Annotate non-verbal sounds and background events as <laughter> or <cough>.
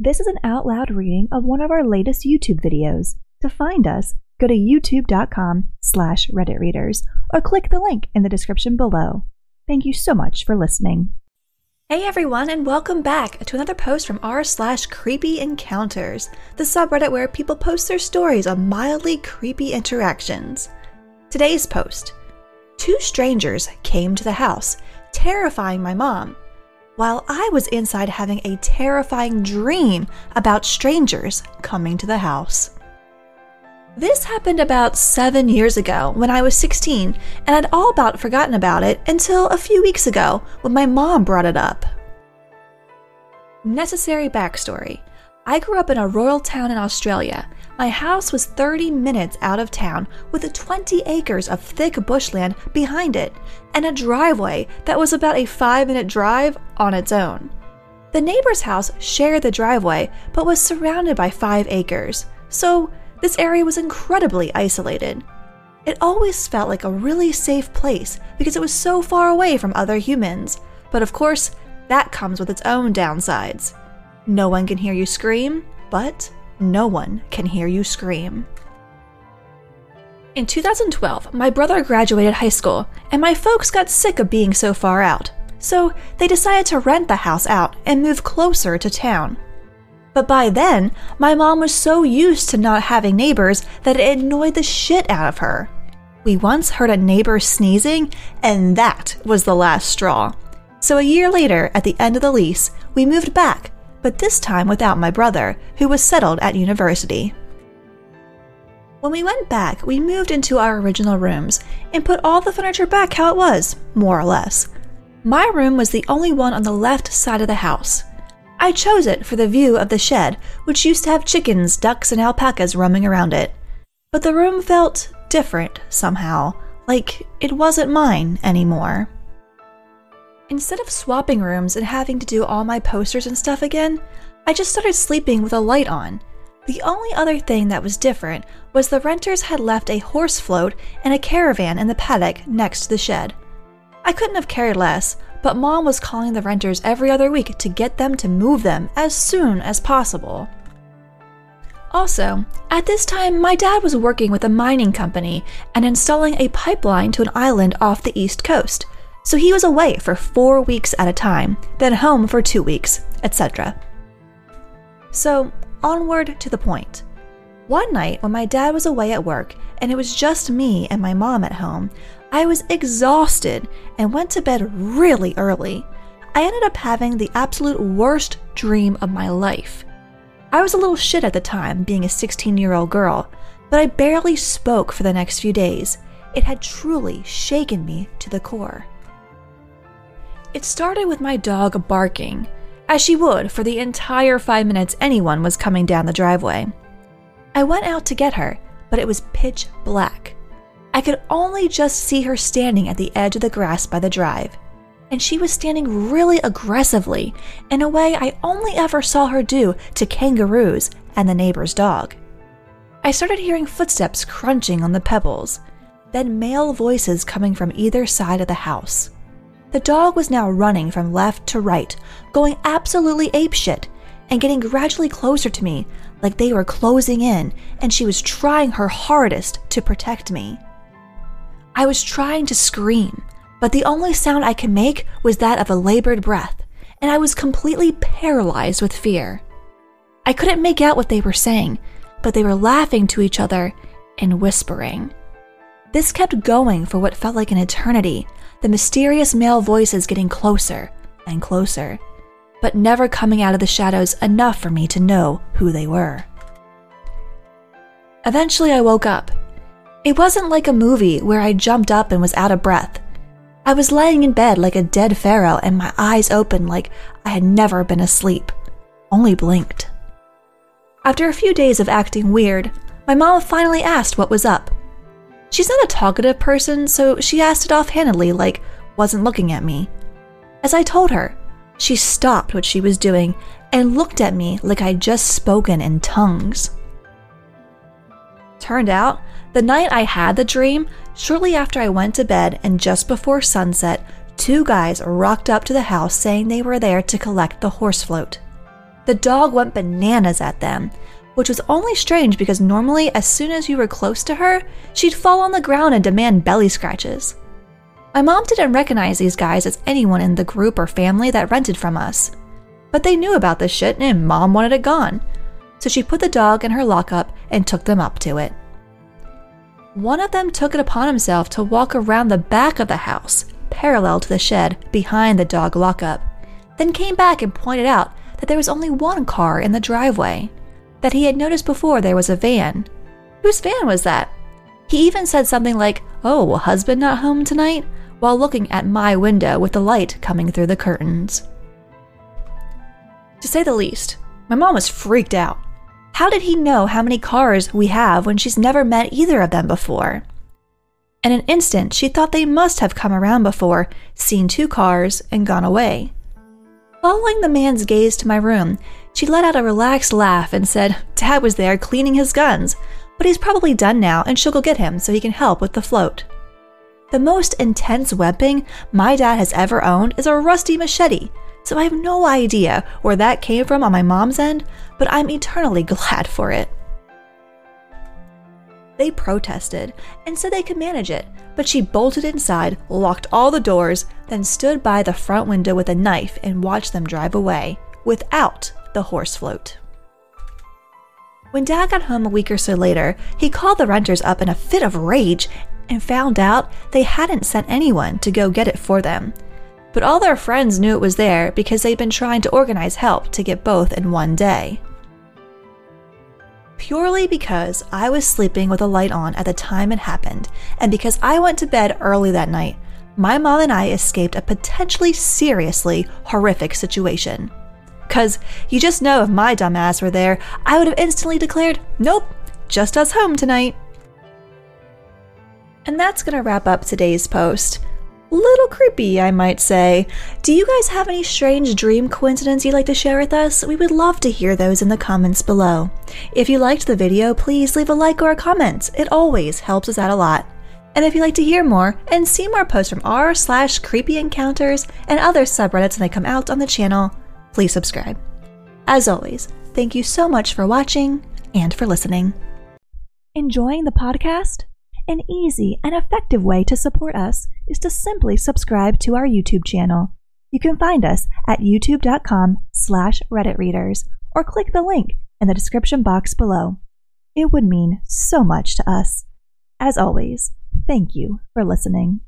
This is an out loud reading of one of our latest YouTube videos. To find us, go to youtube.com slash redditreaders or click the link in the description below. Thank you so much for listening. Hey everyone, and welcome back to another post from r slash creepy encounters, the subreddit where people post their stories of mildly creepy interactions. Today's post Two strangers came to the house, terrifying my mom, while I was inside having a terrifying dream about strangers coming to the house. This happened about seven years ago when I was 16, and I'd all about forgotten about it until a few weeks ago when my mom brought it up. Necessary backstory I grew up in a rural town in Australia. My house was 30 minutes out of town with 20 acres of thick bushland behind it and a driveway that was about a 5 minute drive on its own. The neighbor's house shared the driveway but was surrounded by 5 acres, so this area was incredibly isolated. It always felt like a really safe place because it was so far away from other humans. But of course, that comes with its own downsides. No one can hear you scream, but no one can hear you scream. In 2012, my brother graduated high school, and my folks got sick of being so far out. So they decided to rent the house out and move closer to town. But by then, my mom was so used to not having neighbors that it annoyed the shit out of her. We once heard a neighbor sneezing, and that was the last straw. So a year later, at the end of the lease, we moved back, but this time without my brother, who was settled at university. When we went back, we moved into our original rooms and put all the furniture back how it was, more or less. My room was the only one on the left side of the house. I chose it for the view of the shed, which used to have chickens, ducks, and alpacas roaming around it. But the room felt different somehow, like it wasn't mine anymore. Instead of swapping rooms and having to do all my posters and stuff again, I just started sleeping with a light on. The only other thing that was different was the renters had left a horse float and a caravan in the paddock next to the shed. I couldn't have cared less, but mom was calling the renters every other week to get them to move them as soon as possible. Also, at this time, my dad was working with a mining company and installing a pipeline to an island off the east coast, so he was away for four weeks at a time, then home for two weeks, etc. So, onward to the point. One night, when my dad was away at work and it was just me and my mom at home, I was exhausted and went to bed really early. I ended up having the absolute worst dream of my life. I was a little shit at the time, being a 16 year old girl, but I barely spoke for the next few days. It had truly shaken me to the core. It started with my dog barking, as she would for the entire five minutes anyone was coming down the driveway. I went out to get her, but it was pitch black. I could only just see her standing at the edge of the grass by the drive. And she was standing really aggressively, in a way I only ever saw her do to kangaroos and the neighbor's dog. I started hearing footsteps crunching on the pebbles, then male voices coming from either side of the house. The dog was now running from left to right, going absolutely apeshit, and getting gradually closer to me, like they were closing in, and she was trying her hardest to protect me. I was trying to scream, but the only sound I could make was that of a labored breath, and I was completely paralyzed with fear. I couldn't make out what they were saying, but they were laughing to each other and whispering. This kept going for what felt like an eternity, the mysterious male voices getting closer and closer, but never coming out of the shadows enough for me to know who they were. Eventually, I woke up it wasn't like a movie where I jumped up and was out of breath. I was lying in bed like a dead pharaoh and my eyes open like I had never been asleep, only blinked. After a few days of acting weird, my mom finally asked what was up. She's not a talkative person, so she asked it offhandedly, like wasn't looking at me. As I told her, she stopped what she was doing and looked at me like I'd just spoken in tongues. Turned out, the night I had the dream, shortly after I went to bed and just before sunset, two guys rocked up to the house saying they were there to collect the horse float. The dog went bananas at them, which was only strange because normally, as soon as you were close to her, she'd fall on the ground and demand belly scratches. My mom didn't recognize these guys as anyone in the group or family that rented from us. But they knew about this shit and mom wanted it gone. So she put the dog in her lockup and took them up to it. One of them took it upon himself to walk around the back of the house, parallel to the shed behind the dog lockup, then came back and pointed out that there was only one car in the driveway, that he had noticed before there was a van. Whose van was that? He even said something like, Oh, husband not home tonight? while looking at my window with the light coming through the curtains. To say the least, my mom was freaked out. How did he know how many cars we have when she's never met either of them before? In an instant, she thought they must have come around before, seen two cars, and gone away. Following the man's gaze to my room, she let out a relaxed laugh and said, Dad was there cleaning his guns, but he's probably done now and she'll go get him so he can help with the float. The most intense weapon my dad has ever owned is a rusty machete, so I have no idea where that came from on my mom's end, but I'm eternally <laughs> glad for it. They protested and said they could manage it, but she bolted inside, locked all the doors, then stood by the front window with a knife and watched them drive away without the horse float. When Dad got home a week or so later, he called the renters up in a fit of rage and found out they hadn't sent anyone to go get it for them. But all their friends knew it was there because they'd been trying to organize help to get both in one day purely because I was sleeping with a light on at the time it happened, and because I went to bed early that night, my mom and I escaped a potentially seriously horrific situation. Because you just know if my dumbass were there, I would have instantly declared, nope, just us home tonight. And that's going to wrap up today's post little creepy, I might say. Do you guys have any strange dream coincidence you'd like to share with us? We would love to hear those in the comments below. If you liked the video, please leave a like or a comment. It always helps us out a lot. And if you'd like to hear more and see more posts from r slash creepy encounters and other subreddits when they come out on the channel, please subscribe. As always, thank you so much for watching and for listening. Enjoying the podcast? An easy and effective way to support us is to simply subscribe to our YouTube channel. You can find us at youtube.com slash redditreaders or click the link in the description box below. It would mean so much to us. As always, thank you for listening.